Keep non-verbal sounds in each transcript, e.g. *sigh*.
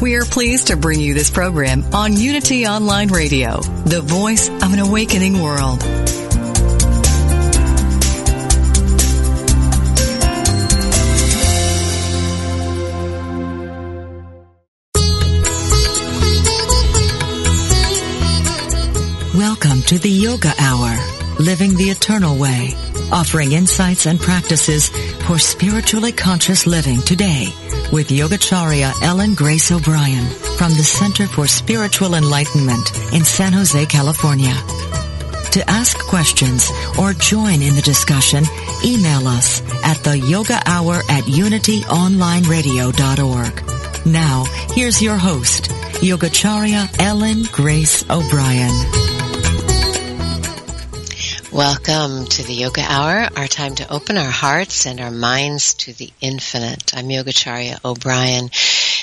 We are pleased to bring you this program on Unity Online Radio, the voice of an awakening world. Welcome to the Yoga Hour, Living the Eternal Way, offering insights and practices for spiritually conscious living today with Yogacharya Ellen Grace O'Brian from the Center for Spiritual Enlightenment in San Jose, California. To ask questions or join in the discussion, email us at the yoga hour at unityonlineradio.org. Now, here's your host, Yogacharya Ellen Grace O'Brian. Welcome to the Yoga Hour, our time to open our hearts and our minds to the infinite. I'm Yogacharya O'Brian,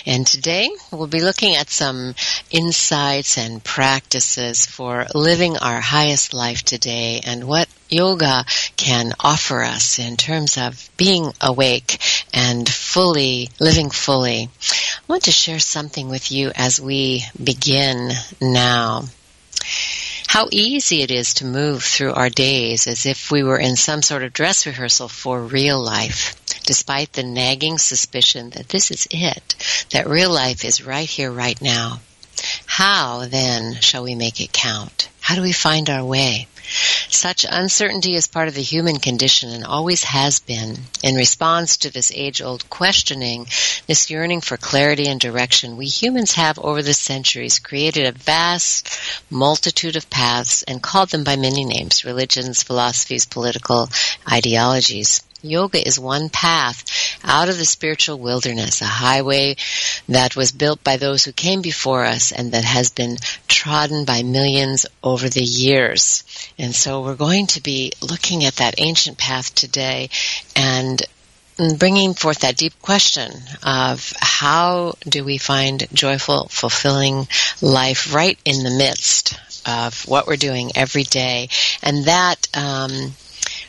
and today we'll be looking at some insights and practices for living our highest life today and what yoga can offer us in terms of being awake and fully, living fully. I want to share something with you as we begin now how easy it is to move through our days as if we were in some sort of dress rehearsal for real life, despite the nagging suspicion that this is it, that real life is right here, right now. How then shall we make it count? How do we find our way? Such uncertainty is part of the human condition and always has been. In response to this age-old questioning, this yearning for clarity and direction, we humans have over the centuries created a vast multitude of paths and called them by many names, religions, philosophies, political ideologies. Yoga is one path out of the spiritual wilderness, a highway that was built by those who came before us and that has been trodden by millions over the years. And so we're going to be looking at that ancient path today and bringing forth that deep question of how do we find joyful, fulfilling life right in the midst of what we're doing every day. And that, um,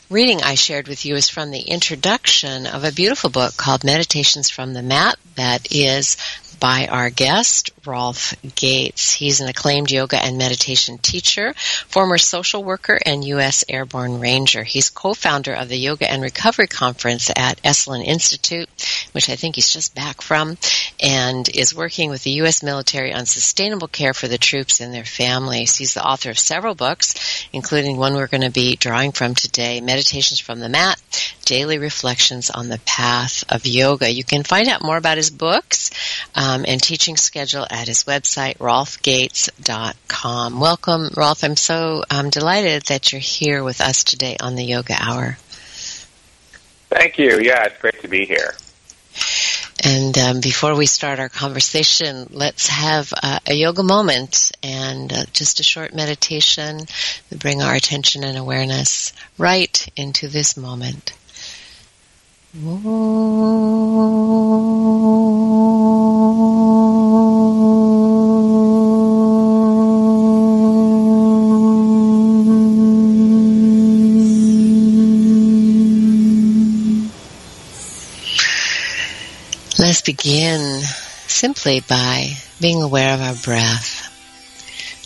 reading I shared with you is from the introduction of a beautiful book called Meditations from the Mat that is by our guest, Rolf Gates. He's an acclaimed yoga and meditation teacher, former social worker, and U.S. Airborne Ranger. He's co-founder of the Yoga and Recovery Conference at Esalen Institute, which I think he's just back from, and is working with the U.S. military on sustainable care for the troops and their families. He's the author of several books, including one we're going to be drawing from today, Meditations from the Mat, Daily Reflections on the Path of Yoga. You can find out more about his books um, and teaching schedule at his website, rolfgates.com. Welcome, Rolf. I'm so um, delighted that you're here with us today on the Yoga Hour. Thank you. Yeah, it's great to be here. And um, before we start our conversation, let's have uh, a yoga moment and uh, just a short meditation to bring our attention and awareness right into this moment. Begin simply by being aware of our breath.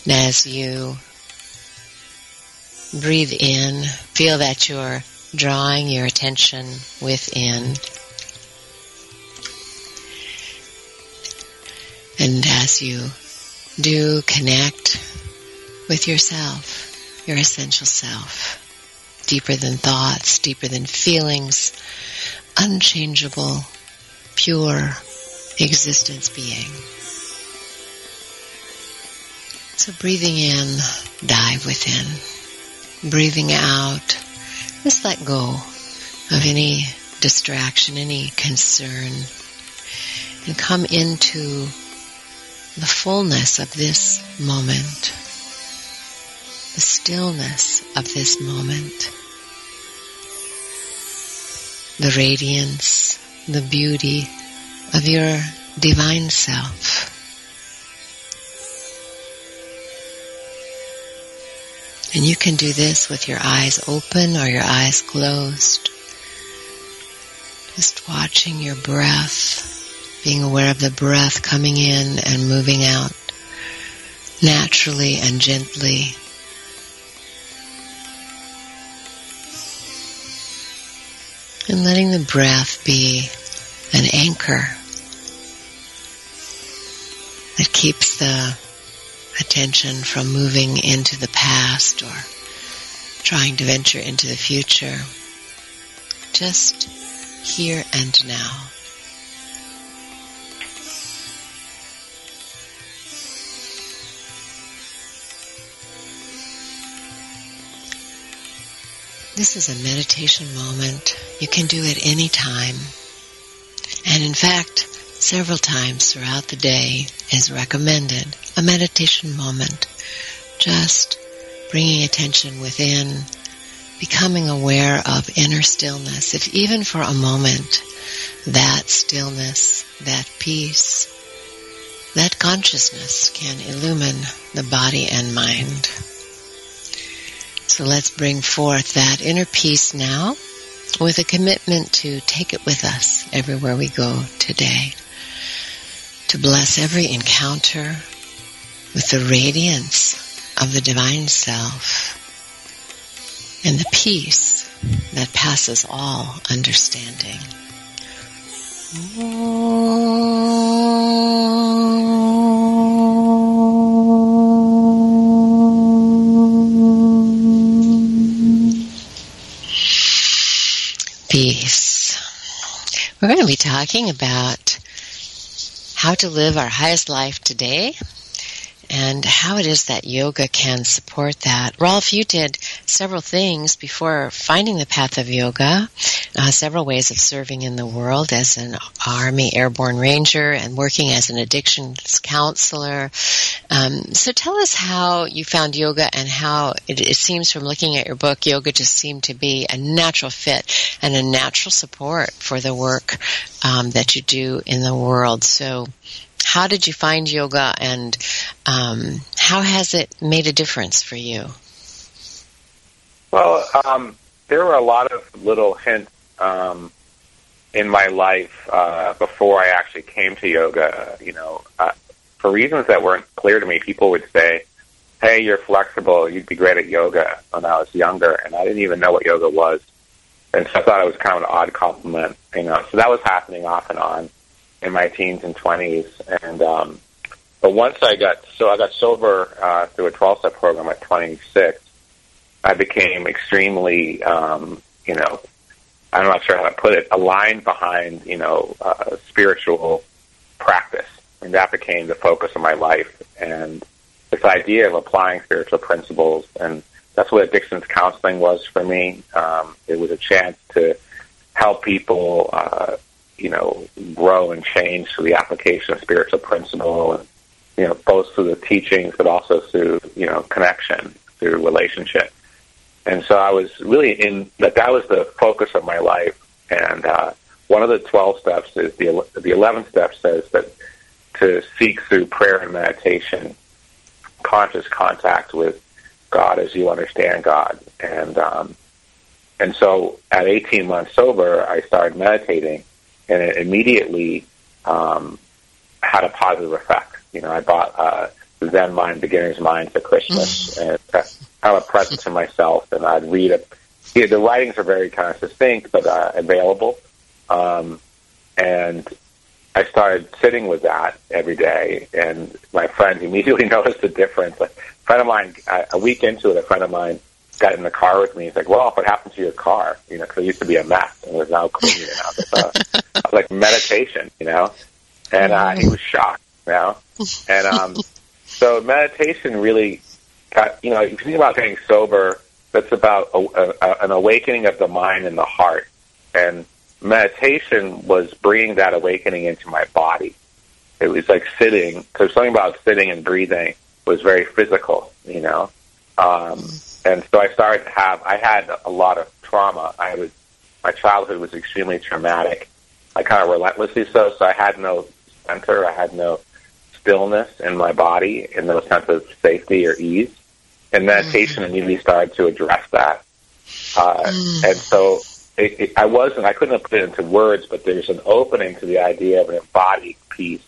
And as you breathe in, feel that you're drawing your attention within. And as you do connect with yourself, your essential self, deeper than thoughts, deeper than feelings, unchangeable, pure existence being. So breathing in, dive within. Breathing out, just let go of any distraction, any concern, and come into the fullness of this moment, the stillness of this moment, the radiance, the beauty of your divine self. And you can do this with your eyes open or your eyes closed. Just watching your breath, being aware of the breath coming in and moving out naturally and gently. And letting the breath be an anchor that keeps the attention from moving into the past or trying to venture into the future. Just here and now. This is a meditation moment. You can do it any time. And in fact, several times throughout the day is recommended. A meditation moment. Just bringing attention within, becoming aware of inner stillness. If even for a moment, that stillness, that peace, that consciousness can illumine the body and mind. So let's bring forth that inner peace now with a commitment to take it with us everywhere we go today to bless every encounter with the radiance of the divine self and the peace that passes all understanding. Peace. We're going to be talking about how to live our highest life today and how it is that yoga can support that. Rolf, you did several things before finding the path of yoga, uh, several ways of serving in the world as an Army Airborne Ranger and working as an addictions counselor. Um, so tell us how you found yoga and how it, it seems from looking at your book, yoga just seemed to be a natural fit and a natural support for the work um, that you do in the world. So, how did you find yoga, and um, how has it made a difference for you? Well, um, there were a lot of little hints um, in my life uh, before I actually came to yoga. You know, uh, for reasons that weren't clear to me, people would say, "Hey, you're flexible. You'd be great at yoga." When I was younger, and I didn't even know what yoga was and so I thought it was kind of an odd compliment, you know. So that was happening off and on in my teens and twenties, and um, but once I got so I got sober uh, through a twelve step program at twenty six, I became extremely, um, you know, I'm not sure how to put it, aligned behind, you know, uh, spiritual practice, and that became the focus of my life, and this idea of applying spiritual principles and that's what addictions counseling was for me. Um, it was a chance to help people, uh, you know, grow and change through the application of spiritual principle, and you know, both through the teachings, but also through you know connection, through relationship. And so I was really in that. That was the focus of my life. And uh, one of the twelve steps is the the eleventh step says that to seek through prayer and meditation conscious contact with God as you understand God. And um, and so at 18 months sober, I started meditating, and it immediately um, had a positive effect. You know, I bought uh, Zen Mind, Beginner's Mind for Christmas, *laughs* and have a present to myself, and I'd read it. Yeah, the writings are very kind of succinct, but uh, available. Um, and I started sitting with that every day, and my friends *laughs* immediately noticed the difference. Like, A friend of mine, a week into it, a friend of mine got in the car with me. He's like, "Well, what happened to your car? You know, because it used to be a mess and it was now clean. Know, it's, uh, *laughs* like meditation. You know." And uh, he was shocked. You know, and um, so meditation really got. You know, if you think about getting sober, that's about a, a, an awakening of the mind and the heart, and meditation was bringing that awakening into my body. It was like sitting, because something about sitting and breathing was very physical, you know. Um, and so I started to have, I had a lot of trauma. I was, my childhood was extremely traumatic. I kind of relentlessly so, so I had no center, I had no stillness in my body and those sense of safety or ease. And meditation mm-hmm. immediately started to address that. Uh, mm. And so it, it, I wasn't, I couldn't have put it into words, but there's an opening to the idea of an embodied peace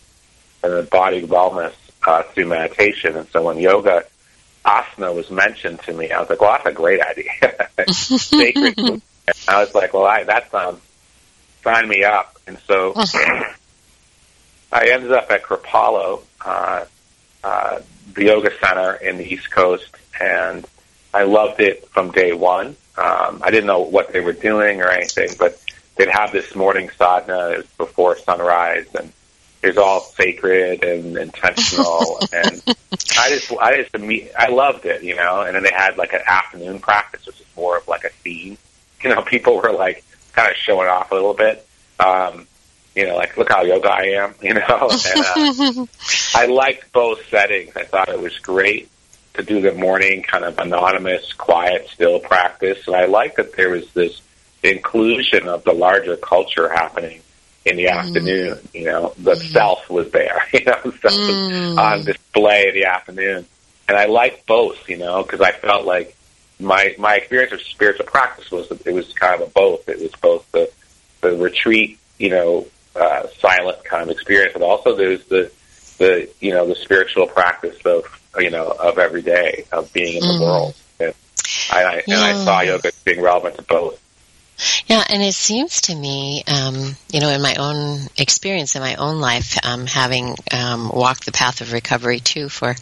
and an embodied wellness uh, through meditation. And so when yoga asana was mentioned to me, I was like, well, that's a great idea. *laughs* Sacred. *laughs* I was like, well, I, that sounds, sign me up. And so *laughs* I ended up at Kripalu, uh, uh, the yoga center in the East Coast, and I loved it from day one. Um, I didn't know what they were doing or anything, but they'd have this morning sadhana before sunrise, and it was all sacred and intentional. *laughs* and I just, I just, I loved it, you know. And then they had like an afternoon practice, which is more of like a theme. You know, *laughs* people were like kind of showing off a little bit. Um, you know, like look how yoga I am, *laughs* you know. And, uh, *laughs* I liked both settings. I thought it was great to do the morning kind of anonymous, quiet, still practice. And I liked that there was this inclusion of the larger culture happening in the mm. afternoon. You know, the mm. self was there. *laughs* You know, self mm. was on display in the afternoon, and I liked both. You know, because I felt like my my experience of spiritual practice was it was kind of a both. It was both the the retreat, you know, uh, silent kind of experience, but also there's the the you know the spiritual practice of you know, of every day of being in the mm. world. And I, yeah. and I saw yoga being relevant to both. Yeah, and it seems to me, um, you know, in my own experience, in my own life, um, having um, walked the path of recovery too for,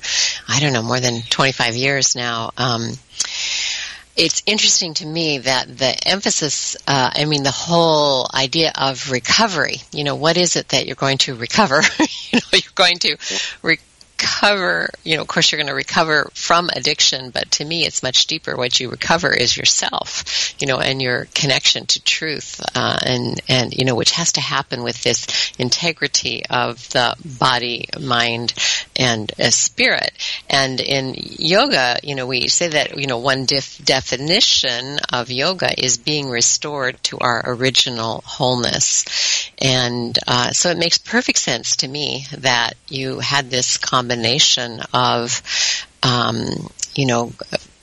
I don't know, more than 25 years now, um, it's interesting to me that the emphasis, uh, I mean, the whole idea of recovery, you know, what is it that you're going to recover? *laughs* you know, you're going to recover, you know, of course you're going to recover from addiction, but to me it's much deeper. What you recover is yourself, you know, and your connection to truth, uh, and, and, you know, which has to happen with this integrity of the body, mind, and uh, spirit. And in yoga, you know, we say that, you know, one def- definition of yoga is being restored to our original wholeness. And uh, so it makes perfect sense to me that you had this combination of, um, you know,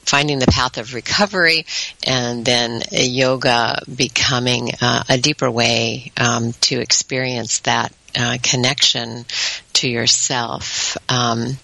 finding the path of recovery and then yoga becoming uh, a deeper way um, to experience that uh, connection to yourself. Um,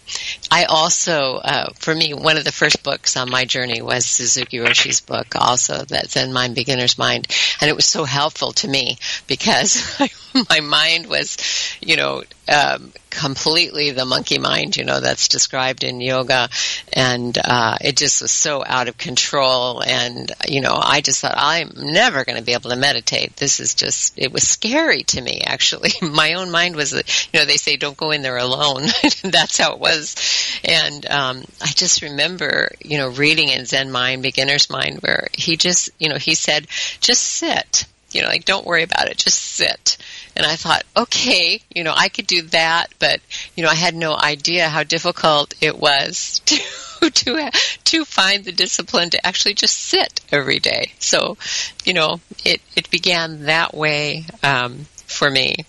I also, uh, for me, one of the first books on my journey was Suzuki Roshi's book, also that Zen Mind, Beginner's Mind, and it was so helpful to me because *laughs* my mind was, you know, um, completely the monkey mind, you know, that's described in yoga, and uh, it just was so out of control. And you know, I just thought I'm never going to be able to meditate. This is just it was scary to me. Actually, *laughs* my own mind was, you know, they say don't go in there alone. *laughs* that's how it was, and um, I just remember, you know, reading in Zen Mind, Beginner's Mind, where he just, you know, he said, just sit. You know, like don't worry about it, just sit and I thought, okay, you know, I could do that, but you know, I had no idea how difficult it was *laughs* to to to find the discipline to actually just sit every day. So, you know, it it began that way um, for me.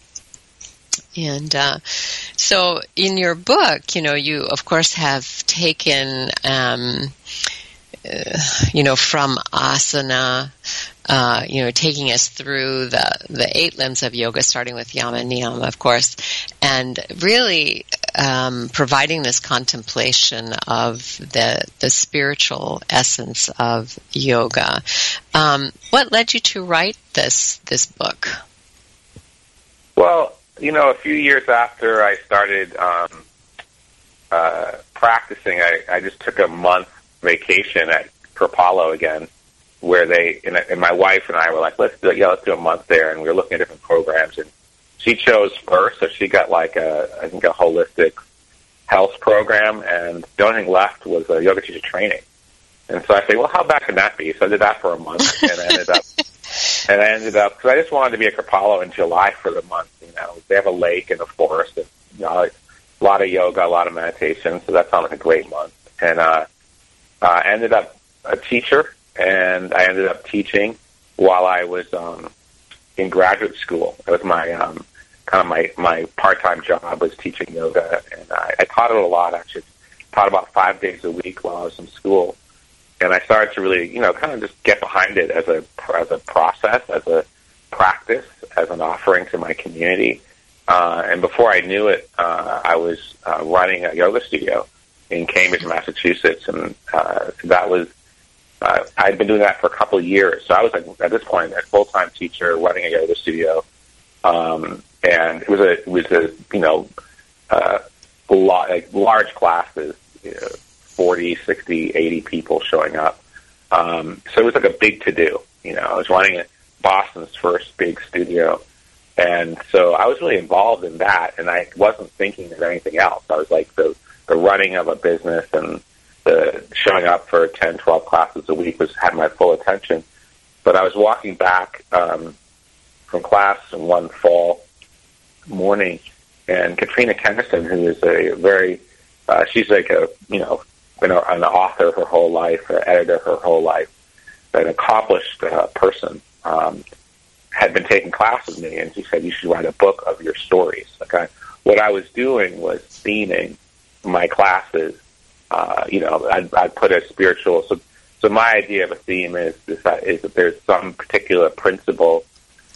And uh, so, in your book, you know, you of course have taken, um, uh, you know, from asana uh, you know, taking us through the, the eight limbs of yoga, starting with yama niyama, of course, and really um, providing this contemplation of the the spiritual essence of yoga. Um, what led you to write this this book? Well, you know, a few years after I started um, uh, practicing, I, I just took a month vacation at Kripalu again, where they and, and my wife and I were like, let's do yeah, let's do a month there, and we were looking at different programs, and she chose first, so she got like a I think a holistic health program, and the only thing left was a yoga teacher training. And so I said, well, how bad can that be? So I did that for a month, and I ended up, and I ended up because I just wanted to be at Kripalu in July for the month. You know, they have a lake and a forest, and you know, a lot of yoga, a lot of meditation. So that sounded like a great month, and uh, I ended up a teacher, and I ended up teaching while I was um, in graduate school. It was my um, kind of my my part time job was teaching yoga, and I, I taught it a lot. Actually, taught about five days a week while I was in school and I started to really, you know, kind of just get behind it as a as a process, as a practice, as an offering to my community. Uh, and before I knew it, uh, I was uh, running a yoga studio in Cambridge, Massachusetts, and uh, that was uh, I'd been doing that for a couple of years. So I was like, at this point a full time teacher running a yoga studio, um, and it was a it was a you know uh, lot, like large classes. You know, 40, 60, 80 people showing up. Um, so it was like a big to do. You know, I was running a Boston's first big studio. And so I was really involved in that, and I wasn't thinking of anything else. I was like the the running of a business and the showing up for 10, 12 classes a week was had my full attention. But I was walking back um, from class one fall morning, and Katrina Kenison, who is a very uh, she's like a you know been an author her whole life, an editor her whole life, an accomplished uh, person, um, had been taking classes with me, and she said you should write a book of your stories. Okay, what I was doing was theming my classes. Uh, you know, I'd, I'd put a spiritual. So, so my idea of a theme is is that, is that there's some particular principle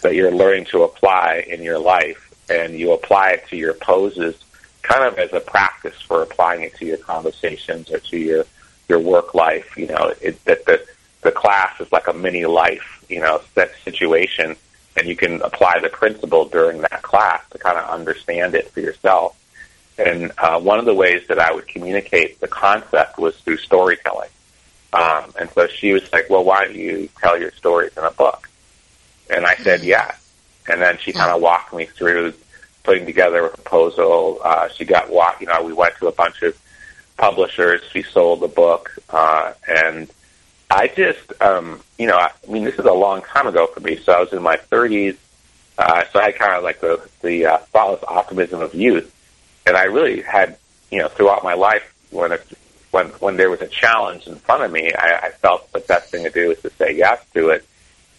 that you're learning to apply in your life, and you apply it to your poses kind of as a practice for applying it to your conversations or to your your work life. You know, it, that the the class is like a mini life. You know, that situation, and you can apply the principle during that class to kind of understand it for yourself. And uh, one of the ways that I would communicate the concept was through storytelling. Um, and so she was like, "Well, why don't you tell your stories in a book?" And I said, "Yeah." And then she kind of walked me through putting together a proposal. Uh, she got walk. You know, we went to a bunch of publishers. She sold the book, uh, and I just, um, you know, I, I mean, this is a long time ago for me. So I was in my 30s. Uh, so I had kind of like the the uh, thoughtless optimism of youth, and I really had, you know, throughout my life when it, when when there was a challenge in front of me, I, I felt the best thing to do is to say yes to it,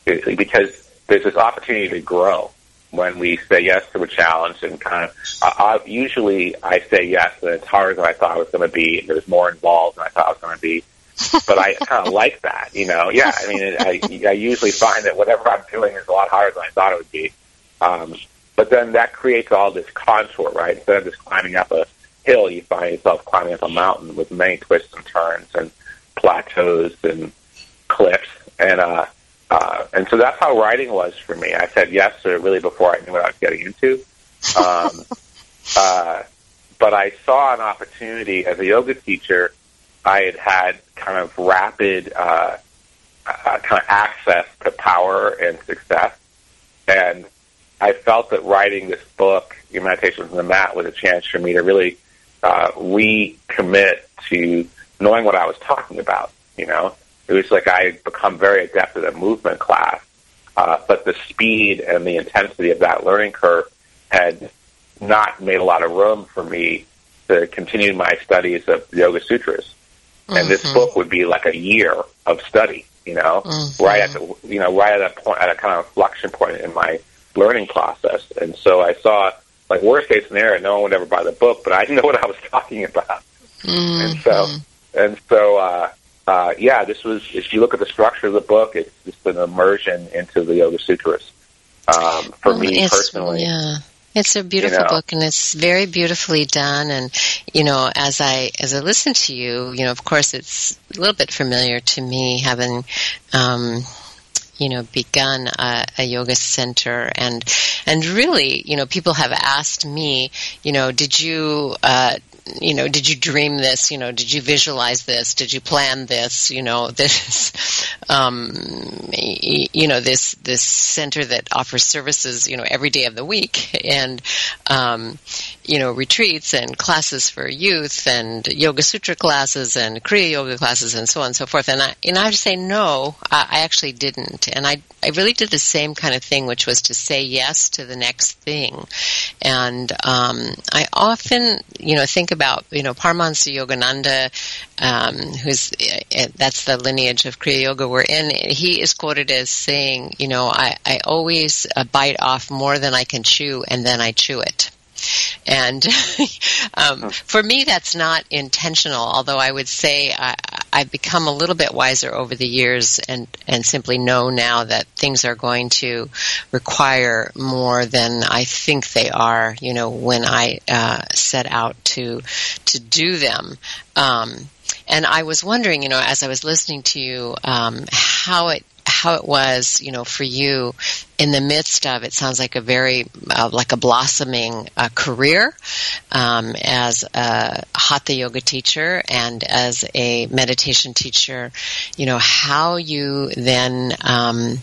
because there's this opportunity to grow when we say yes to a challenge and kind of uh, uh, usually I say yes and it's harder than I thought it was going to be and there's more involved than I thought it was going to be. *laughs* But I kind of like that you know? Yeah I mean I, I usually find that whatever I'm doing is a lot harder than I thought it would be. Um, but then that creates all this contour right? Instead of just climbing up a hill you find yourself climbing up a mountain with many twists and turns and plateaus and cliffs. And uh uh, and so that's how writing was for me. I said yes to it really before I knew what I was getting into. Um, *laughs* uh, but I saw an opportunity as a yoga teacher. I had had kind of rapid uh, uh, kind of access to power and success, and I felt that writing this book, Your Meditation from the Mat, was a chance for me to really uh, recommit to knowing what I was talking about. You know, it was like I had become very adept at a movement class, uh, but the speed and the intensity of that learning curve had not made a lot of room for me to continue my studies of Yoga Sutras. Mm-hmm. And this mm-hmm. book would be like a year of study, you know, mm-hmm. right at the, you know, right at a point, at a kind of inflection point in my learning process. And so I saw, like, worst case scenario, no one would ever buy the book, but I know *laughs* what I was talking about. Mm-hmm. And so, and so, uh, uh, yeah, this was, if you look at the structure of the book, it's just an immersion into the Yoga Sutras. Um, for me personally. Yeah. It's a beautiful you know, book and it's very beautifully done and you know as I as I listen to you you know of course it's a little bit familiar to me having um you know, begun a, a yoga center, and and really, you know, people have asked me, you know, did you uh, you know, did you dream this? You know, did you visualize this? Did you plan this? You know, *laughs* this, um, you know, this this center that offers services, you know, every day of the week, *laughs* and um, you know, retreats and classes for youth, and yoga sutra classes, and kriya yoga classes, and so on and so forth. And I, and I have to say, no, I, actually didn't, and I I really did the same kind of thing, which was to say yes to the next thing, and um, I often, you know, think about, you know, Paramahansa Yogananda, um, who's, uh, that's the lineage of Kriya Yoga we're in, he is quoted as saying, you know, I, I always uh, bite off more than I can chew and then I chew it. And *laughs* um, for me, that's not intentional. Although I would say I, I've become a little bit wiser over the years, and and simply know now that things are going to require more than I think they are. You know, when I uh, set out to to do them. Um, and I was wondering, you know, as I was listening to you, um, how it how it was, you know, for you in the midst of it sounds like a very uh, like a blossoming uh, career um, as a hatha yoga teacher and as a meditation teacher. You know how you then um,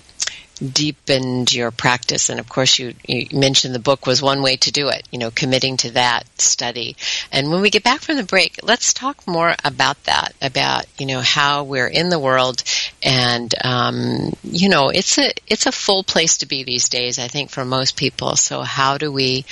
deepened your practice. And of course you, you mentioned the book was one way to do it you know committing to that study. And when we get back from the break let's talk more about that about you know how we're in the world. And um, you know it's a it's a full place to be these days i think for most people. So how do we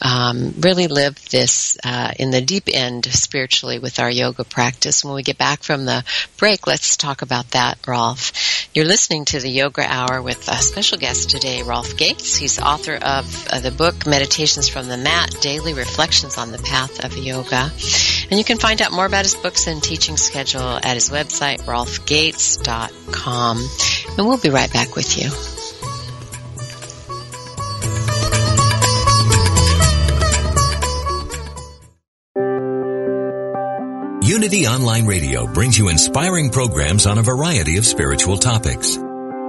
um, really live this uh, in the deep end spiritually with our yoga practice? When we get back from the break let's talk about that rolf. You're listening to the yoga hour with a special guest today, Rolf Gates. He's author of uh, the book Meditations from the Mat, Daily Reflections on the Path of Yoga. And you can find out more about his books and teaching schedule at his website, rolfgates.com. And we'll be right back with you. Unity Online Radio brings you inspiring programs on a variety of spiritual topics.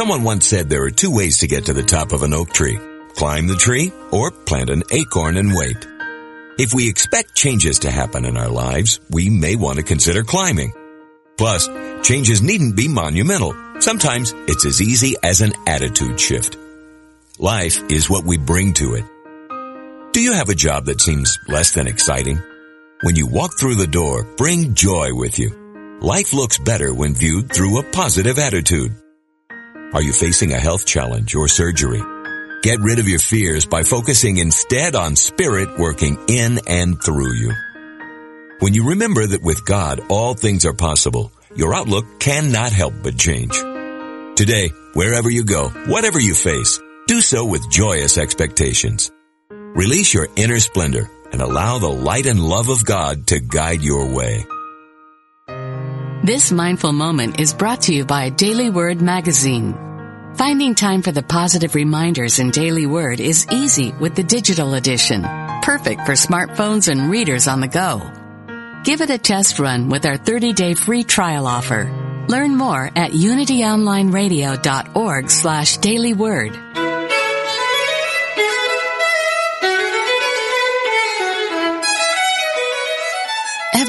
Someone once said there are two ways to get to the top of an oak tree. Climb the tree or plant an acorn and wait. If we expect changes to happen in our lives, we may want to consider climbing. Plus, changes needn't be monumental. Sometimes it's as easy as an attitude shift. Life is what we bring to it. Do you have a job that seems less than exciting? When you walk through the door, bring joy with you. Life looks better when viewed through a positive attitude. Are you facing a health challenge or surgery? Get rid of your fears by focusing instead on spirit working in and through you. When you remember that with God all things are possible, your outlook cannot help but change. Today, wherever you go, whatever you face, do so with joyous expectations. Release your inner splendor and allow the light and love of God to guide your way. This mindful moment is brought to you by Daily Word Magazine. Finding time for the positive reminders in Daily Word is easy with the digital edition, perfect for smartphones and readers on the go. Give it a test run with our 30-day free trial offer. Learn more at unityonlineradio.org slash dailyword.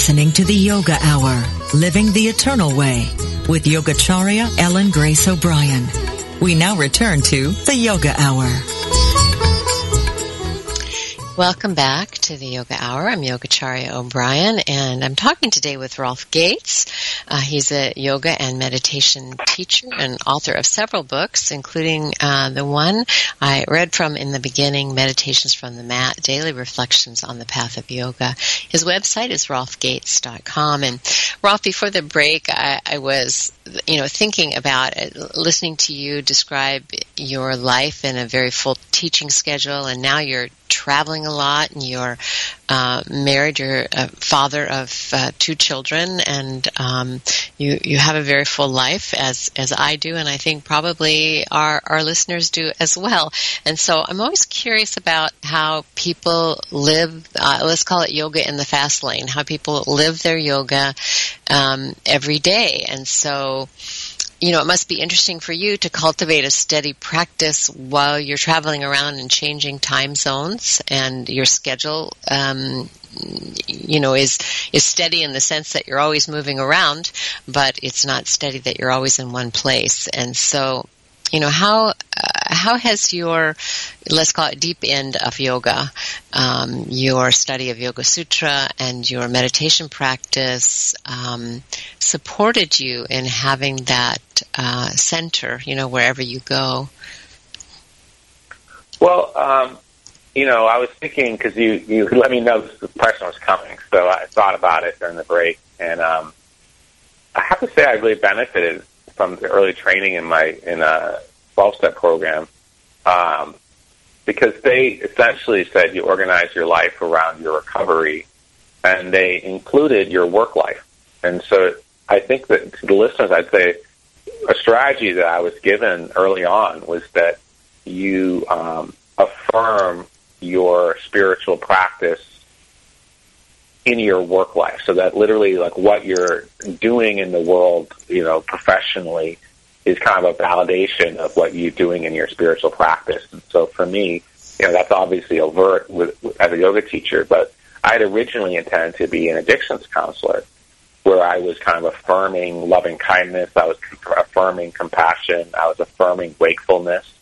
Listening to the Yoga Hour, Living the Eternal Way, with Yogacharya Ellen Grace O'Brian. We now return to the Yoga Hour. Welcome back to the Yoga Hour. I'm Yogacharya O'Brian, and I'm talking today with Rolf Gates. Uh, he's a yoga and meditation teacher and author of several books, including uh, the one I read from in the beginning, Meditations from the Mat, Daily Reflections on the Path of Yoga. His website is rolfgates.com. And Rolf, before the break, I, I was, you know, thinking about it, listening to you describe your life in a very full teaching schedule, and now you're traveling a lot and you're uh, married, you're a father of uh, two children, and um, you you have a very full life as as I do, and I think probably our our listeners do as well. And so I'm always curious about how people live. Uh, let's call it yoga in the fast lane. How people live their yoga um, every day, and so you know, it must be interesting for you to cultivate a steady practice while you're traveling around and changing time zones and your schedule, um, you know, is, is steady in the sense that you're always moving around, but it's not steady that you're always in one place. And so, you know, how, how has your, let's call it deep end of yoga, um, your study of Yoga Sutra and your meditation practice um, supported you in having that uh, center, you know, wherever you go? Well, um, you know, I was thinking because you, you let me know the question was coming, so I thought about it during the break, and um, I have to say I really benefited from the early training in my in uh, 12 step program um, because they essentially said you organize your life around your recovery and they included your work life. And so I think that to the listeners, I'd say a strategy that I was given early on was that you um, affirm your spiritual practice in your work life. So that literally, like what you're doing in the world, you know, professionally is kind of a validation of what you're doing in your spiritual practice and so for me you know that's obviously overt with, as a yoga teacher but i had originally intended to be an addictions counselor where I was kind of affirming loving kindness, I was affirming compassion, I was affirming wakefulness.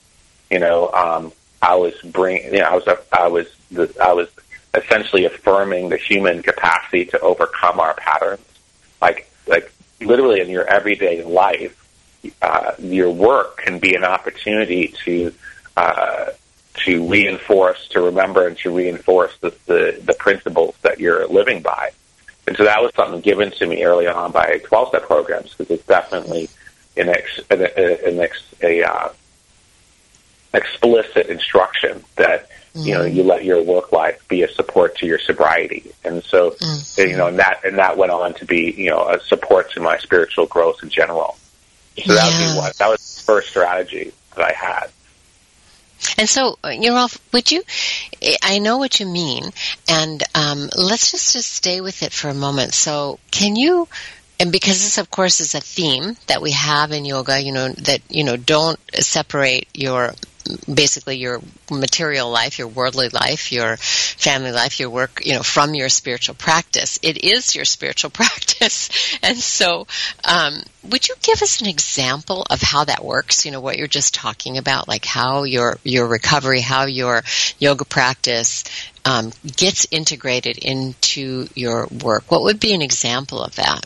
You know, um, I was bring, you know, I was, I was, the, I was essentially affirming the human capacity to overcome our patterns. Like, like literally in your everyday life, uh, your work can be an opportunity to, uh, to reinforce, to remember, and to reinforce the, the, the principles that you're living by. And so that was something given to me early on by 12 step programs because it's definitely an, ex, an, an ex, a uh, explicit instruction that mm-hmm. you know you let your work life be a support to your sobriety. And so mm-hmm. you know and that and that went on to be you know a support to my spiritual growth in general. So that yeah. would be one. That was the first strategy that I had. And so, you know, would you? I know what you mean, and um, let's just just stay with it for a moment. So, can you? And because this, of course, is a theme that we have in yoga, you know, that you know, don't separate your basically your material life, your worldly life, your family life, your work, you know, from your spiritual practice. It is your spiritual *laughs* practice. And so, um, would you give us an example of how that works? You know, what you're just talking about, like how your, your recovery, how your yoga practice, um, gets integrated into your work. What would be an example of that?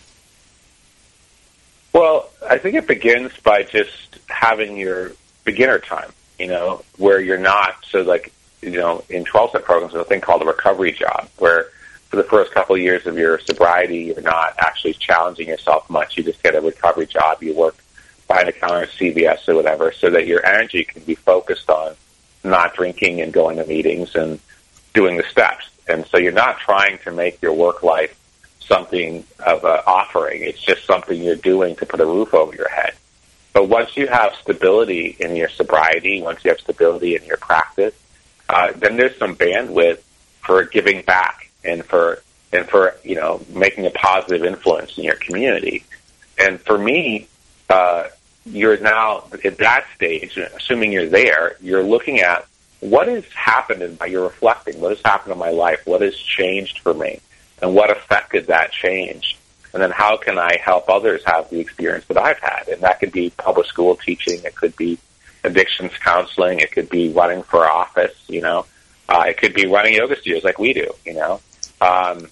Well, I think it begins by just having your beginner time you know, where you're not, so like, you know, in 12 step programs, there's a thing called a recovery job, where for the first couple of years of your sobriety, you're not actually challenging yourself much. You just get a recovery job. You work behind a counter at CVS or whatever, so that your energy can be focused on not drinking and going to meetings and doing the steps. And so you're not trying to make your work life something of an offering. It's just something you're doing to put a roof over your head. But once you have stability in your sobriety, once you have stability in your practice, uh, then there's some bandwidth for giving back and for and for you know making a positive influence in your community. And for me, uh, you're now at that stage. Assuming you're there, you're looking at what has happened my. You're reflecting what has happened in my life. What has changed for me, and what effect did that change. And then how can I help others have the experience that I've had? And that could be public school teaching. It could be addictions counseling. It could be running for office. You know, uh, it could be running yoga studios like we do. You know, um,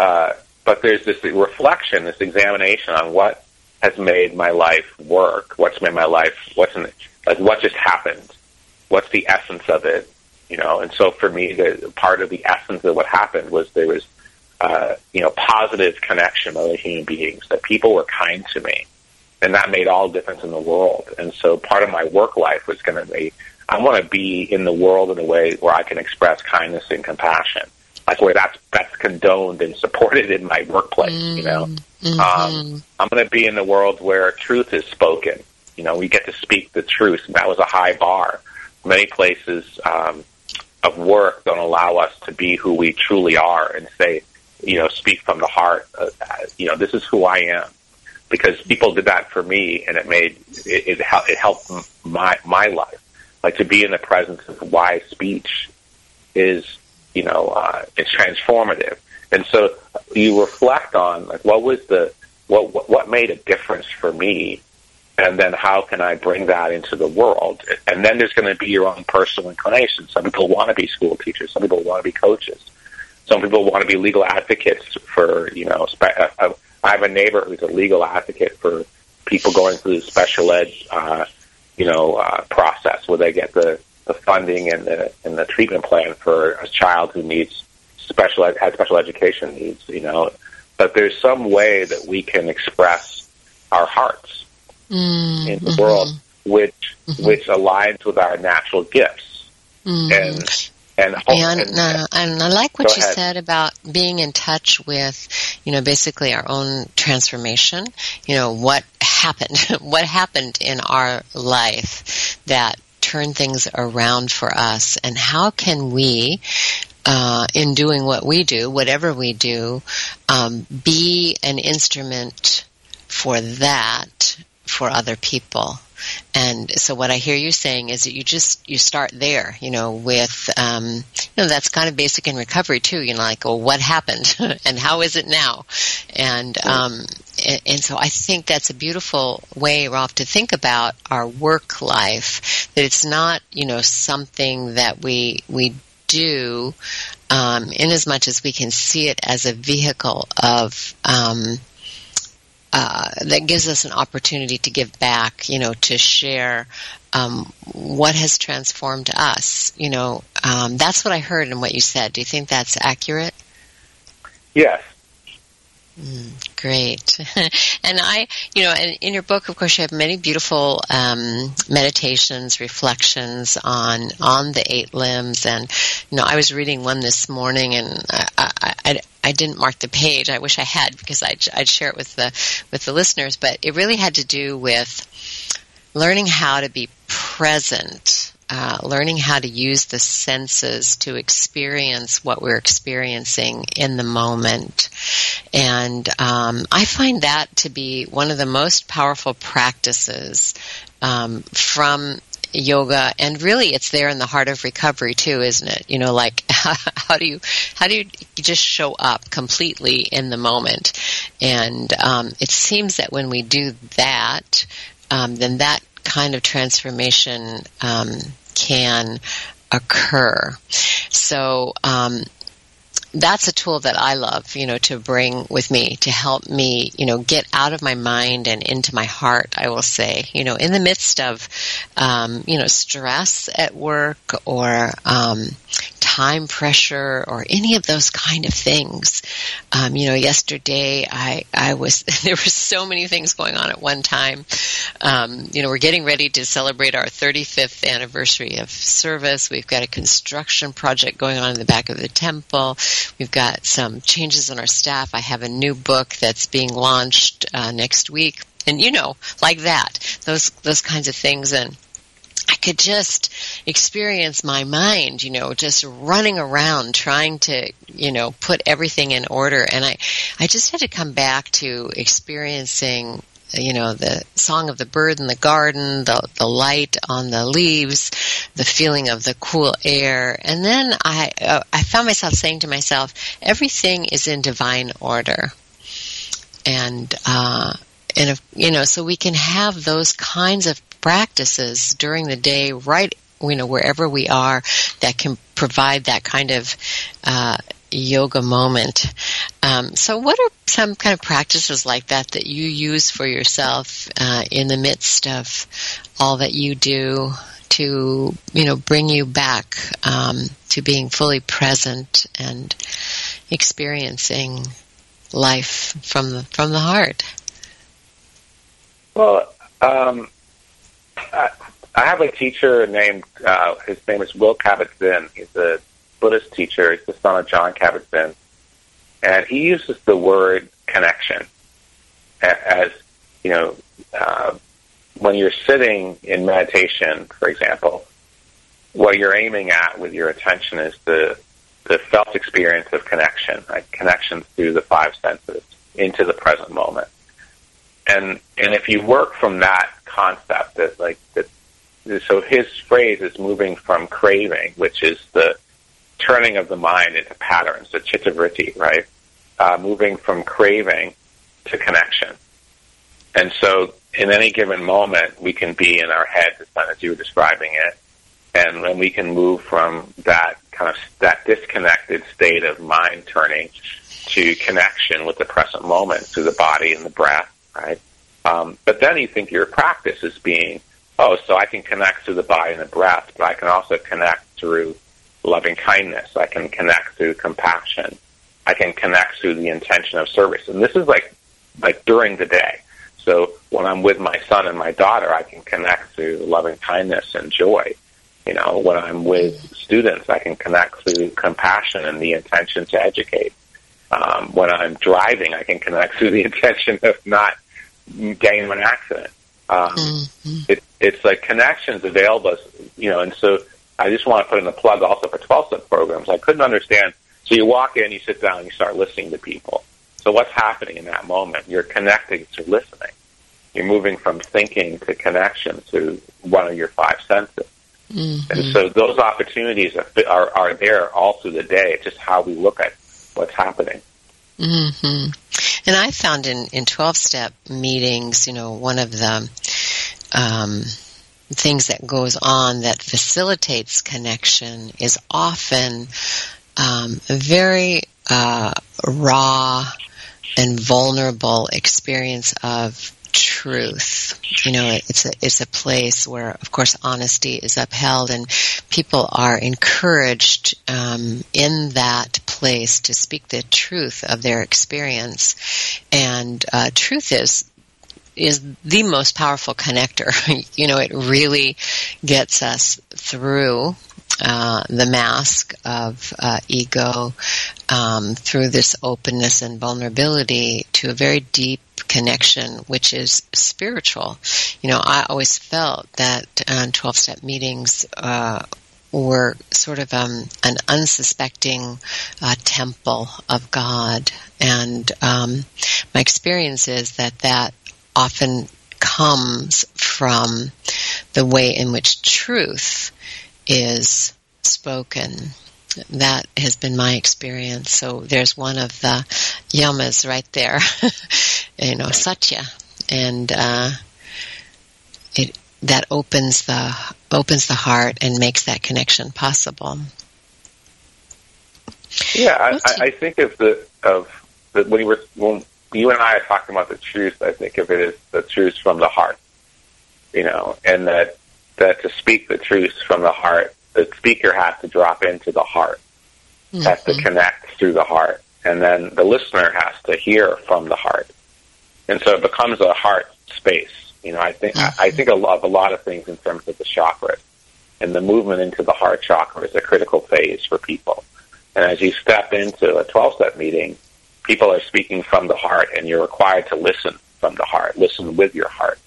uh, but there's this reflection, this examination on what has made my life work, what's made my life, what's in, like what just happened, what's the essence of it, you know. And so for me, the part of the essence of what happened was there was, uh, you know, positive connection with other human beings. That people were kind to me, and that made all the difference in the world. And so part of my work life was going to be, I want to be in the world in a way where I can express kindness and compassion like where that's that's condoned and supported in my workplace. Mm, you know, mm-hmm. um, I'm going to be in the world where truth is spoken. You know, we get to speak the truth. That was a high bar. Many places um, of work don't allow us to be who we truly are and say, you know, speak from the heart. Uh, you know, this is who I am. Because people did that for me, and it made it, it, it helped my my life. Like to be in the presence of wise speech is you know, uh, it's transformative. And so you reflect on like what was the what what made a difference for me, and then how can I bring that into the world? And then there's going to be your own personal inclination. Some people want to be school teachers. Some people want to be coaches. Some people want to be legal advocates for you know. Spe- uh, uh, I have a neighbor who's a legal advocate for people going through the special ed, uh, you know, uh, process where they get the the funding and the and the treatment plan for a child who needs special ed, has special education needs. You know, but there's some way that we can express our hearts mm, in the mm-hmm. world, which mm-hmm. which aligns with our natural gifts mm. and. And, and, and, uh, and I like what you ahead. said about being in touch with, you know, basically our own transformation. You know, what happened? *laughs* what happened in our life that turn things around for us and how can we uh, in doing what we do, whatever we do, um, be an instrument for that for other people. And so what I hear you saying is that you just, you start there, you know, with, um, you know, that's kind of basic in recovery too, you know, like, well, what happened *laughs* and how is it now? And, um, and, and so I think that's a beautiful way, Rolf, to think about our work life, that it's not, you know, something that we, we do, um, in as much as we can see it as a vehicle of, um, uh, that gives us an opportunity to give back, you know, to share um, what has transformed us. You know, um, that's what I heard in what you said. Do you think that's accurate? Yes. Mm, great. *laughs* and I, you know, in, your book, of course, you have many beautiful um, meditations, reflections on on the eight limbs. And you know, I was reading one this morning, and I, I, I, I didn't mark the page. I wish I had because I'd, I'd share it with the with the listeners. But it really had to do with learning how to be present uh, learning how to use the senses to experience what we're experiencing in the moment. And um, I find that to be one of the most powerful practices um, from yoga. And really it's there in the heart of recovery too isn't it? You know like *laughs* how do you how do you just show up completely in the moment? And um, it seems that when we do that um, then that kind of transformation um, can occur. So um, that's a tool that I love, you know, to bring with me to help me, you know, get out of my mind and into my heart. I will say, you know, in the midst of, um, you know, stress at work or um, time pressure or any of those kind of things. Um, you know, yesterday I, I was, *laughs* there were so many things going on at one time. Um, you know, we're getting ready to celebrate our 35th anniversary of service. We've got a construction project going on in the back of the temple. We've got some changes in our staff. I have a new book that's being launched uh, next week. And you know, like that, those those kinds of things, and I could just experience my mind, you know, just running around trying to, you know, put everything in order. And I, I just had to come back to experiencing, you know, the song of the bird in the garden, the, the light on the leaves, the feeling of the cool air. And then I, uh, I found myself saying to myself, everything is in divine order. And, uh, and if, you know, so we can have those kinds of practices during the day, right, you know, wherever we are, that can provide that kind of uh, yoga moment. Um, so, what are some kind of practices like that that you use for yourself uh, in the midst of all that you do to, you know, bring you back um, to being fully present and experiencing life from the from the heart? Well, um, I, I have a teacher named, uh, his name is Will Kabat-Zinn. He's a Buddhist teacher. He's the son of Jon Kabat-Zinn. And he uses the word connection as, you know, uh, when you're sitting in meditation, for example, what you're aiming at with your attention is the, the felt experience of connection, right? Connection through the five senses into the present moment. And, and if you work from that concept that like that so his phrase is moving from craving, which is the turning of the mind into patterns, the chittavritti, right? Uh, moving from craving to connection. And so in any given moment, we can be in our head, as you were describing it, and then we can move from that kind of, that disconnected state of mind turning to connection with the present moment through the body and the breath, right? Um, but then you think your practice is being, oh, so I can connect through the body and the breath, but I can also connect through loving kindness. I can connect through compassion. I can connect through the intention of service. And this is like, like during the day. So when I'm with my son and my daughter, I can connect through loving kindness and joy. You know, when I'm with students, I can connect through compassion and the intention to educate. Um, when I'm driving, I can connect through the *laughs* intention of not getting into an accident. Um, mm-hmm. it, it's like connections available, you know, and so I just want to put in a plug also for 12 step programs. I couldn't understand. So you walk in, you sit down, and you start listening to people. So what's happening in that moment? You're connecting to listening. You're moving from thinking to connection to one of your five senses. Mm-hmm. And so those opportunities are, are, are there all through the day. It's just how we look at what's happening. Mm-hmm. And I found in, in 12 step meetings, you know, one of the um, things that goes on that facilitates connection is often um, a very uh, raw and vulnerable experience of truth. You know, it's a it's a place where, of course, honesty is upheld, and people are encouraged um, in that place to speak the truth of their experience. And uh, truth is is the most powerful connector. *laughs* you know, it really gets us through uh, the mask of uh, ego um, through this openness and vulnerability to a very deep connection, which is spiritual. You know, I always felt that uh, 12 step meetings uh, were sort of um, an unsuspecting uh, temple of God. And um, my experience is that that often comes from the way in which truth is spoken. That has been my experience. So there's one of the yamas right there, *laughs* you know, satya, and uh, it that opens the opens the heart and makes that connection possible. Yeah, I, I think of the of the, when you were when you and I are talking about the truth, I think of it as the truth from the heart. You know, and that that to speak the truth from the heart the speaker has to drop into the heart. mm-hmm. has to connect through the heart, and then the listener has to hear from the heart, and so it becomes a heart space. You know, I think mm-hmm. I, I think of a lot of things in terms of the chakras, and the movement into the heart chakra is a critical phase for people. And as you step into a 12-step meeting, people are speaking from the heart, and you're required to listen from the heart, listen with your heart.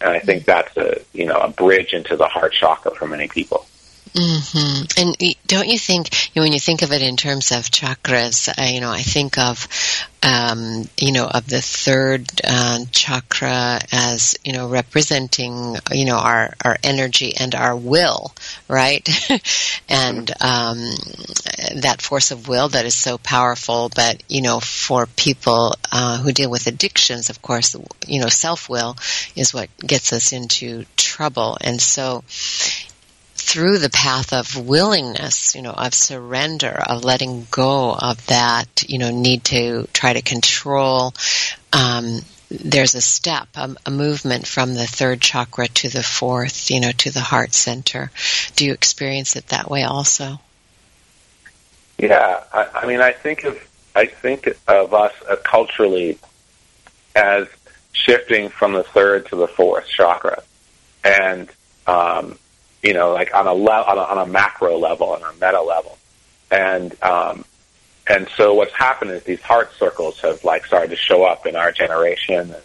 And I think that's a you know a bridge into the heart chakra for many people. Mm-hmm. And don't you think, you know, when you think of it in terms of chakras, uh, you know, I think of, um, you know, of the third uh, chakra as, you know, representing, you know, our, our energy and our will, right? *laughs* and um, that force of will that is so powerful. But, you know, for people uh, who deal with addictions, of course, you know, self will is what gets us into trouble. And so, through the path of willingness, you know, of surrender, of letting go of that, you know, need to try to control, um, there's a step, a, a, movement from the third chakra to the fourth, you know, to the heart center. Do you experience it that way also? Yeah, I, I mean, I think of I think of us uh, culturally as shifting from the third to the fourth chakra, and um, you know, like on a, le- on a on a macro level, on a meta level, and um, and so what's happened is these heart circles have like started to show up in our generation, and,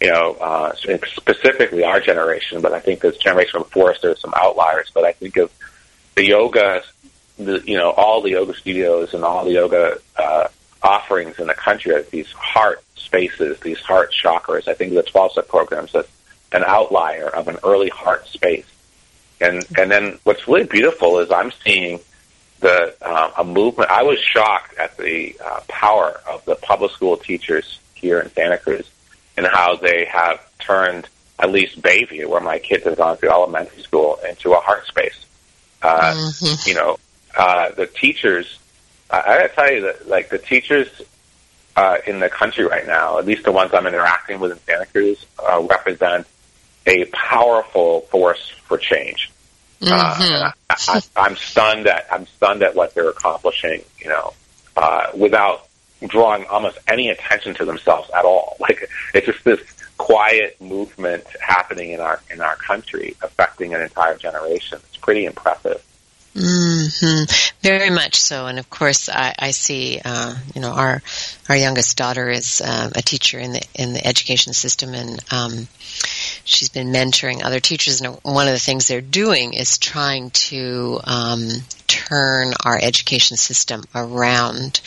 you know, uh, specifically our generation. But I think this generation before us, there's some outliers. But I think of the yoga, the you know, all the yoga studios and all the yoga uh, offerings in the country are these heart spaces, these heart chakras. I think the 12 step programs as an outlier of an early heart space and and then what's really beautiful is I'm seeing the uh, a movement. I was shocked at the uh, power of the public school teachers here in Santa Cruz and how they have turned at least Bayview, where my kids have gone through elementary school, into a heart space. Uh, mm-hmm. You know, uh, the teachers. I, I gotta tell you that, like the teachers uh, in the country right now, at least the ones I'm interacting with in Santa Cruz, uh, represent a powerful force for change. Mm-hmm. Uh, I, am stunned at I'm stunned at what they're accomplishing. You know, uh, without drawing almost any attention to themselves at all. *laughs* Like it's just this quiet movement happening in our in our country, affecting an entire generation. It's pretty impressive. hmm Very much so, and of course, I, I see. Uh, you know, our our youngest daughter is uh, a teacher in the in the education system, and um, she's been mentoring other teachers, and one of the things they're doing is trying to um, turn our education system around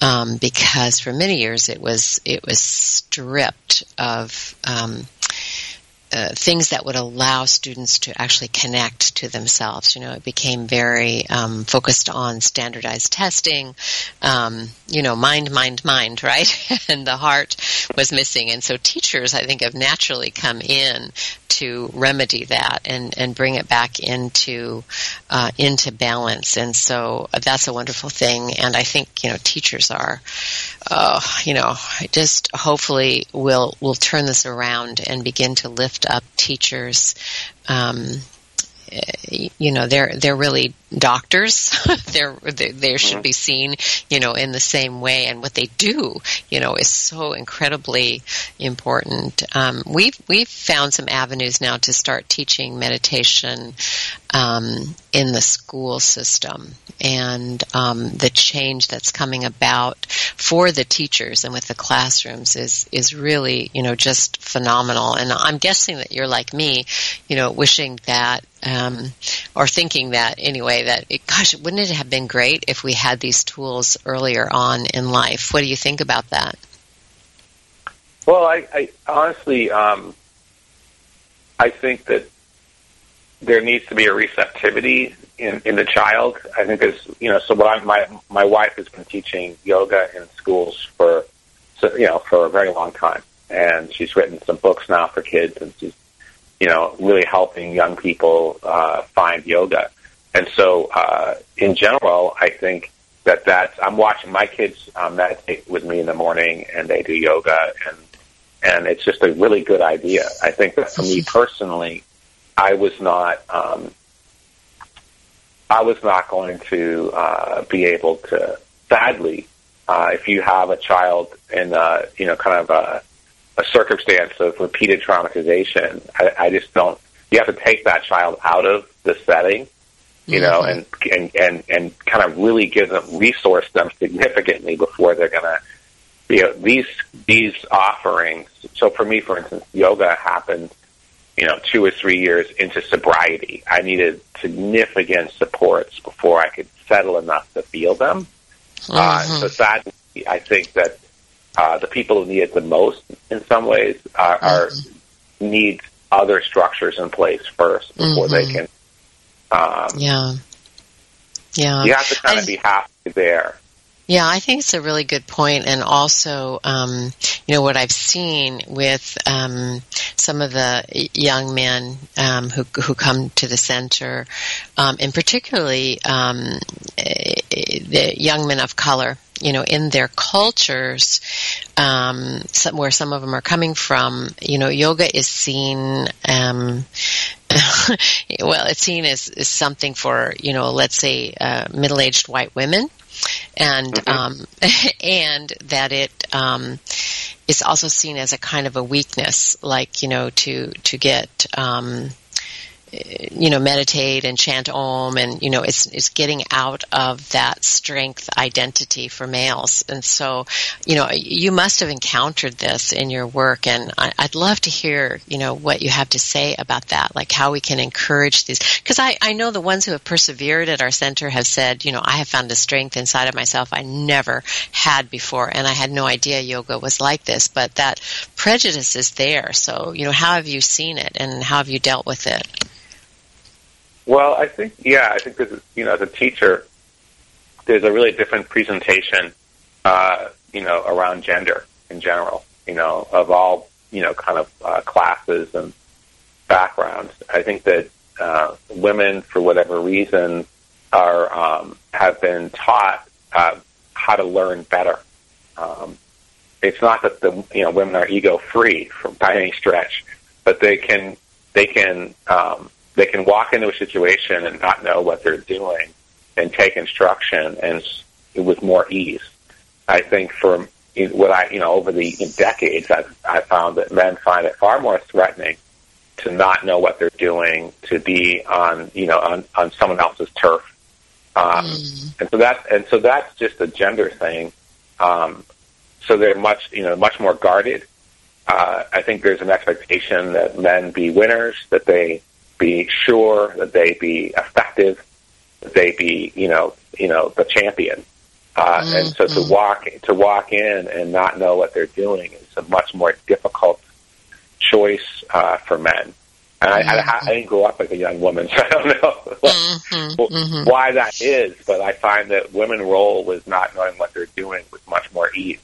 um, because for many years it was it was stripped of um, uh, things that would allow students to actually connect to themselves. You know, it became very um, focused on standardized testing. Um, you know, mind, mind, mind, right? *laughs* and the heart was missing. And so teachers, I think, have naturally come in to remedy that and, and bring it back into uh, into balance. And so that's a wonderful thing. And I think you know teachers are, uh, you know, just hopefully will will turn this around and begin to lift up teachers. Um, you know they're they're really doctors *laughs* they're they, they should be seen you know in the same way. And what they do you know is so incredibly important. Um, we've we've found some avenues now to start teaching meditation um, in the school system. And um, the change that's coming about for the teachers and with the classrooms is is really you know just phenomenal. And I'm guessing that you're like me you know wishing that um, or thinking that anyway that it, gosh wouldn't it have been great if we had these tools earlier on in life what do you think about that well I, I honestly um, I think that there needs to be a receptivity in, in the child. I think there's, you know, so what I, my my wife has been teaching yoga in schools for, so, you know, for a very long time, and she's written some books now for kids, and she's, you know, really helping young people uh, find yoga. And so, uh, in general, I think that that's I'm watching my kids um, meditate with me in the morning, and they do yoga, and and it's just a really good idea. I think that for me personally, I was not. Um, I was not going to uh, be able to. Sadly, uh, if you have a child in a, you know kind of a, a circumstance of repeated traumatization, I, I just don't. You have to take that child out of the setting, you know, and, and and and kind of really give them resource them significantly before they're going to. You know, these these offerings. So for me, for instance, yoga happened you know, two or three years into sobriety. I needed significant supports before I could settle enough to feel them. Uh, so sadly, I think that uh, the people who need it the most, in some ways, are, are need other structures in place first before they can. Um, Yeah. Yeah. You have to kind I- of be happy there. Yeah, I think it's a really good point, and also, um, you know, what I've seen with um, some of the young men um, who who come to the center, um, and particularly um, the young men of color. You know, in their cultures, um, some, where some of them are coming from, you know, yoga is seen. *laughs* Well, it's seen as, as something for you know, let's say, uh, middle-aged white women. And um, *laughs* and that it um, is also seen as a kind of a weakness, like you know, to to get um, you know meditate and chant om, and you know, it's it's getting out of that strength identity for males, and so you know, you must have encountered this in your work, and I, I'd love to hear you know what you have to say about that, like how we can encourage these, because I I know the ones who have persevered at our center have said, you know, I have found a strength inside of myself I never had before, and I had no idea yoga was like this, but that prejudice is there. So you know, how have you seen it, and how have you dealt with it? Well, I think yeah, I think there's you know as a teacher, there's a really different presentation, uh, you know, around gender in general, you know, of all you know kind of uh, classes and backgrounds. I think that uh, women, for whatever reason, are um, have been taught uh, how to learn better. Um, it's not that the you know women are ego free by any stretch, but they can they can um, they can walk into a situation and not know what they're doing and take instruction and with more ease. I think for what I you know over the decades I've I found that men find it far more threatening to not know what they're doing, to be on you know on on someone else's turf, um, and so that and so that's just a gender thing. Um, so they're much you know much more guarded. Uh, I think there's an expectation that men be winners, that they be sure, that they be effective, that they be you know you know the champion. Uh, and so to walk to walk in and not know what they're doing is a much more difficult choice uh, for men. And I, I, I didn't grow up as a young woman, *laughs* so I don't know *laughs* Mm-hmm. why that is. But I find that women roll with not knowing what they're doing with much more ease.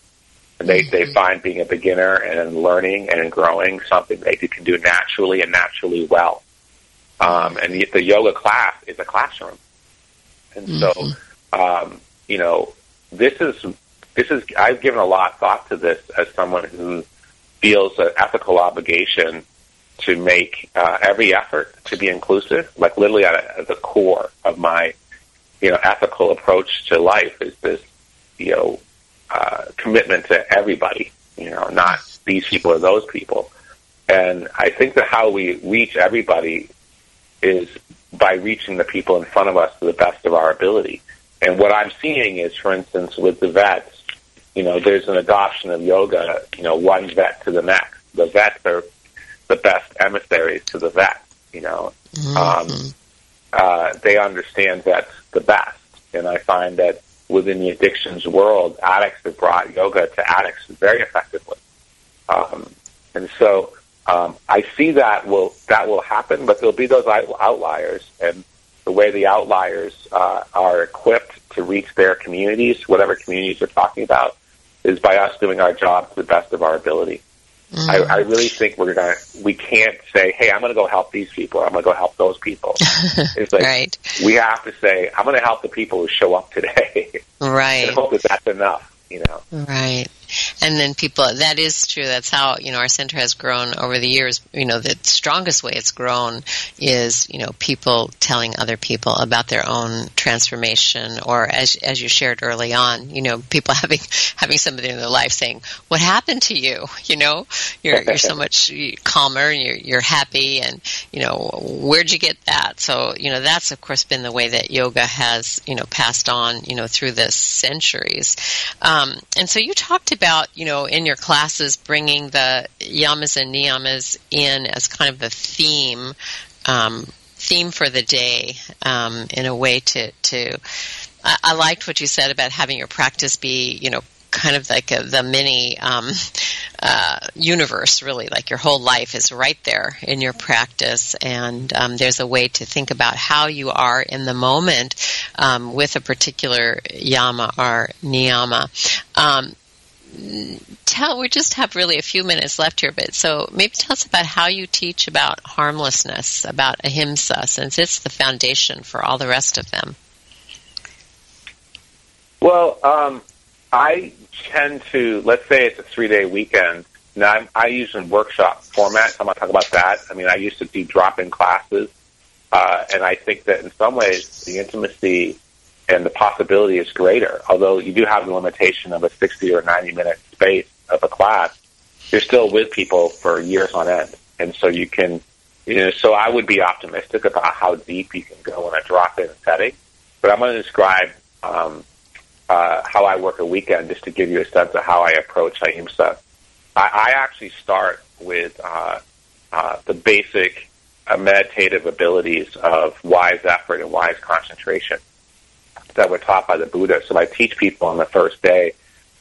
And they, they find being a beginner and learning and growing something they can do naturally and naturally well. Um, and the, the yoga class is a classroom. And so, um, you know, this is, this is, I've given a lot of thought to this as someone who feels an ethical obligation to make uh, every effort to be inclusive, like literally at, at the core of my, you know, ethical approach to life is this, you know, uh, commitment to everybody, you know, not these people or those people. And I think that how we reach everybody is by reaching the people in front of us to the best of our ability. And what I'm seeing is, for instance, with the vets, you know, there's an adoption of yoga, you know, one vet to the next. The vets are the best emissaries to the vets, you know. Um, uh, they understand vets the best. And I find that within the addictions world, addicts have brought yoga to addicts very effectively. Um, and so um, I see that will that will happen, but there'll be those out- outliers, and the way the outliers uh, are equipped to reach their communities, whatever communities we're talking about, is by us doing our job to the best of our ability. I, I really think we're gonna we can't say, "Hey, I'm gonna go help these people. I'm gonna go help those people." *laughs* it's like Right. we have to say, "I'm gonna help the people who show up today," *laughs* Right. and hope that that's enough. You know. Right. And then people, that is true. That's how, you know, our center has grown over the years. You know, the strongest way it's grown is, you know, people telling other people about their own transformation or as, as you shared early on, you know, people *laughs* having, having somebody in their life saying, what happened to you? *laughs* You know, you're, you're so *laughs* much calmer and you're, you're happy and, you know, where'd you get that? So, you know, that's of course been the way that yoga has, you know, passed on, you know, through the centuries. Um, and so you talked about, you know, in your classes bringing the yamas and niyamas in as kind of a theme, um, theme for the day, um, in a way to, to, I, I liked what you said about having your practice be, you know, kind of like a, the mini um, uh, universe, really. Like your whole life is right there in your practice, and um, there's a way to think about how you are in the moment um, with a particular yama or niyama. Tell we just have really a few minutes left here but so maybe tell us about how you teach about harmlessness about ahimsa since it's the foundation for all the rest of them well um, I tend to, let's say it's a three day weekend. Now, I'm, I use in workshop format. I'm going to talk about that. I mean, I used to do drop in classes. Uh, and I think that in some ways, the intimacy and the possibility is greater. Although you do have the limitation of a 60 or 90 minute space of a class, you're still with people for years on end. And so you can, you know, so I would be optimistic about how deep you can go in a drop in setting. But I'm going to describe um, uh, how I work a weekend, just to give you a sense of how I approach ahimsa. I, I actually start with uh, uh, the basic uh, meditative abilities of wise effort and wise concentration that were taught by the Buddha. So I teach people on the first day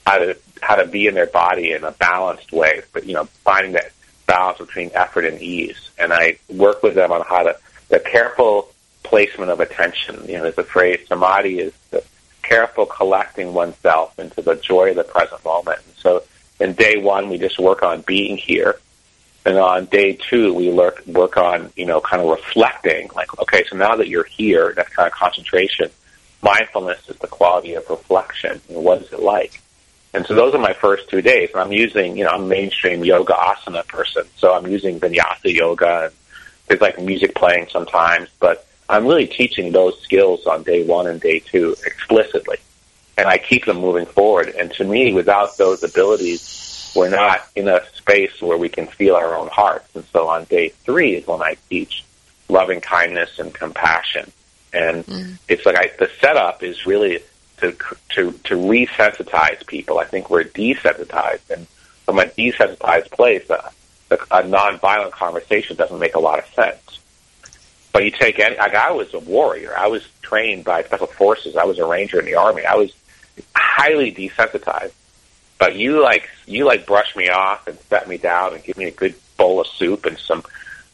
how to how to be in their body in a balanced way, but you know, finding that balance between effort and ease. And I work with them on how to the careful placement of attention. You know, there's a phrase samadhi is the careful collecting oneself into the joy of the present moment. And so in day one, we just work on being here. And on day two, we work, work on, you know, kind of reflecting, like, okay, so now that you're here, that's kind of concentration. Mindfulness is the quality of reflection. You know, what is it like? And so those are my first two days. And I'm using, you know, I'm a mainstream yoga asana person. So I'm using vinyasa yoga and there's like music playing sometimes, but I'm really teaching those skills on day one and day two explicitly. And I keep them moving forward. And to me, without those abilities, we're not in a space where we can feel our own hearts. And so on day three is when I teach loving kindness and compassion. And mm. it's like I, the setup is really to, to, to resensitize people. I think we're desensitized. And from a desensitized place, a, a, a nonviolent conversation doesn't make a lot of sense. But you take any, like I was a warrior. I was trained by special forces. I was a ranger in the army. I was highly desensitized. But you like, you like brush me off and set me down and give me a good bowl of soup and some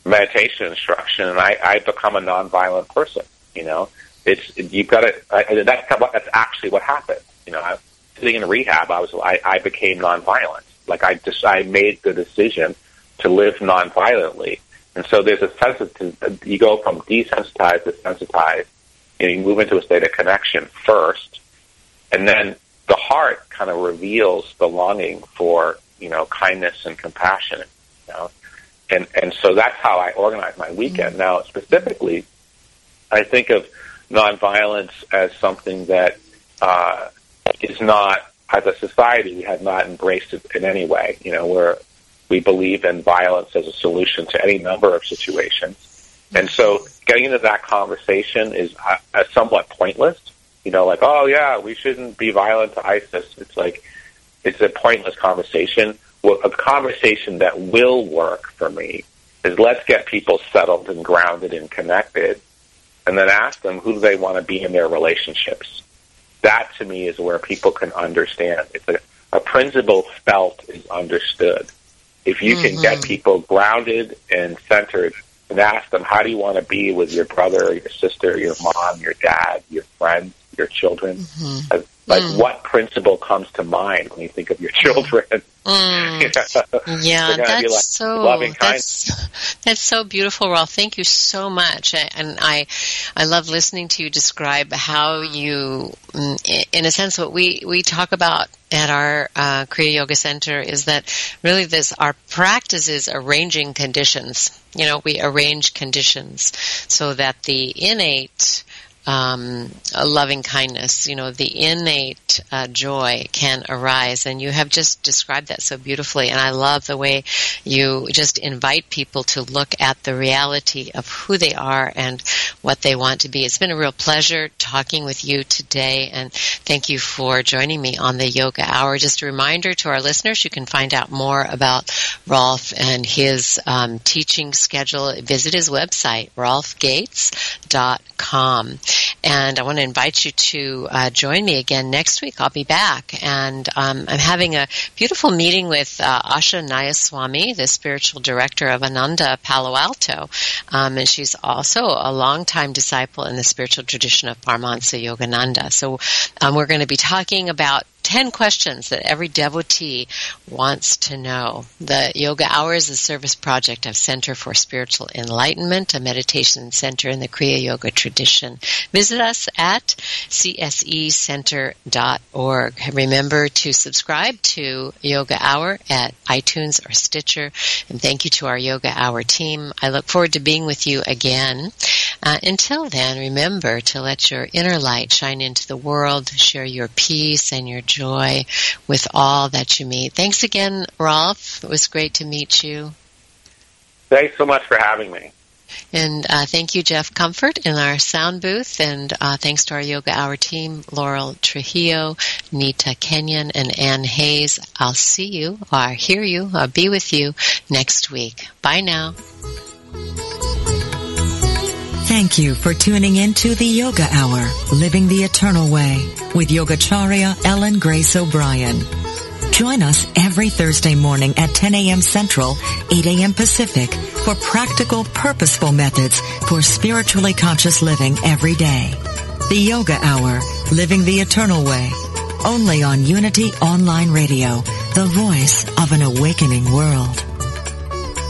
meditation instruction and I, I become a nonviolent person, you know? It's, you've got to, I, that's, that's actually what happened. You know, I, sitting in rehab, I was, I, I became nonviolent. Like I just, I made the decision to live nonviolently and so there's a sense of, you go from desensitized to sensitized, and you move into a state of connection first, and then the heart kind of reveals the longing for, you know, kindness and compassion, you know, and, and so that's how I organize my weekend. Mm-hmm. Now, specifically, I think of nonviolence as something that, uh, is not, as a society, we have not embraced it in any way. You know, we're, we believe in violence as a solution to any number of situations. And so getting into that conversation is uh, somewhat pointless. You know, like, oh yeah, we shouldn't be violent to ISIS. It's like, it's a pointless conversation. Well, a conversation that will work for me is let's get people settled and grounded and connected and then ask them who do they want to be in their relationships. That to me is where people can understand. It's a, a principle felt is understood. If you mm-hmm. can get mm-hmm. people grounded and centered and ask them, how do you want to be with your brother, your sister, your mom, your dad, your friends, your children? Mm-hmm. Like, Mm. what principle comes to mind when you think of your *laughs* children? Mm. You know? Yeah, that's like so loving that's that's so beautiful, Rolf. Thank you so much, and I I love listening to you describe how you, mm, in a sense, what we we talk about at our uh, Kriya Yoga Center is that really this our practice is arranging conditions. You know, we arrange conditions so that the innate um, loving kindness, you know, the innate uh, joy can arise. And you have just described that so beautifully. And I love the way you just invite people to look at the reality of who they are and what they want to be. It's been a real pleasure talking with you today. And thank you for joining me on the Yoga Hour. Just a reminder to our listeners, you can find out more about Rolf and his um, teaching schedule. Visit his website, rolfgates.com. And I want to invite you to uh, join me again next week. I'll be back, and um, I'm having a beautiful meeting with uh, Asha Nayaswami, the spiritual director of Ananda Palo Alto, um, and she's also a longtime disciple in the spiritual tradition of Paramahansa Yogananda. So um, we're going to be talking about 10 questions that every devotee wants to know. The Yoga Hour is a service project of Center for Spiritual Enlightenment, a meditation center in the Kriya Yoga tradition. Visit us at csecenter.org. Remember to subscribe to Yoga Hour at iTunes or Stitcher. And thank you to our Yoga Hour team. I look forward to being with you again. Uh, until then, remember to let your inner light shine into the world, share your peace and your joy with all that you meet. Thanks again, Rolf. It was great to meet you. Thanks so much for having me. And uh, thank you, Jeff Comfort, in our sound booth. And uh, thanks to our Yoga Hour team, Laurel Trujillo, Nita Kenison, and Ann Hayes. I'll see you, or hear you, or be with you next week. Bye now. Thank you for tuning in to the Yoga Hour, Living the Eternal Way, with Yogacharya Ellen Grace O'Brian. Join us every Thursday morning at 10 a.m. Central, 8 a.m. Pacific for practical, purposeful methods for spiritually conscious living every day. The Yoga Hour, Living the Eternal Way, only on Unity Online Radio, the voice of an awakening world.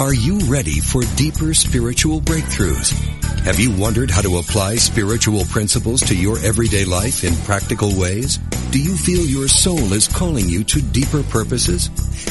Are you ready for deeper spiritual breakthroughs? Have you wondered how to apply spiritual principles to your everyday life in practical ways? Do you feel your soul is calling you to deeper purposes?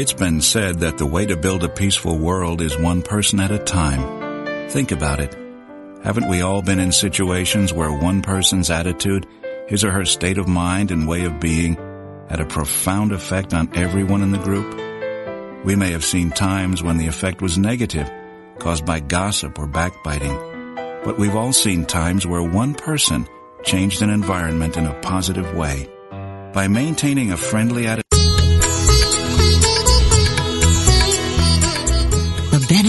It's been said that the way to build a peaceful world is one person at a time. Think about it. Haven't we all been in situations where one person's attitude, his or her state of mind and way of being had a profound effect on everyone in the group? We may have seen times when the effect was negative, caused by gossip or backbiting. But we've all seen times where one person changed an environment in a positive way. By maintaining a friendly attitude,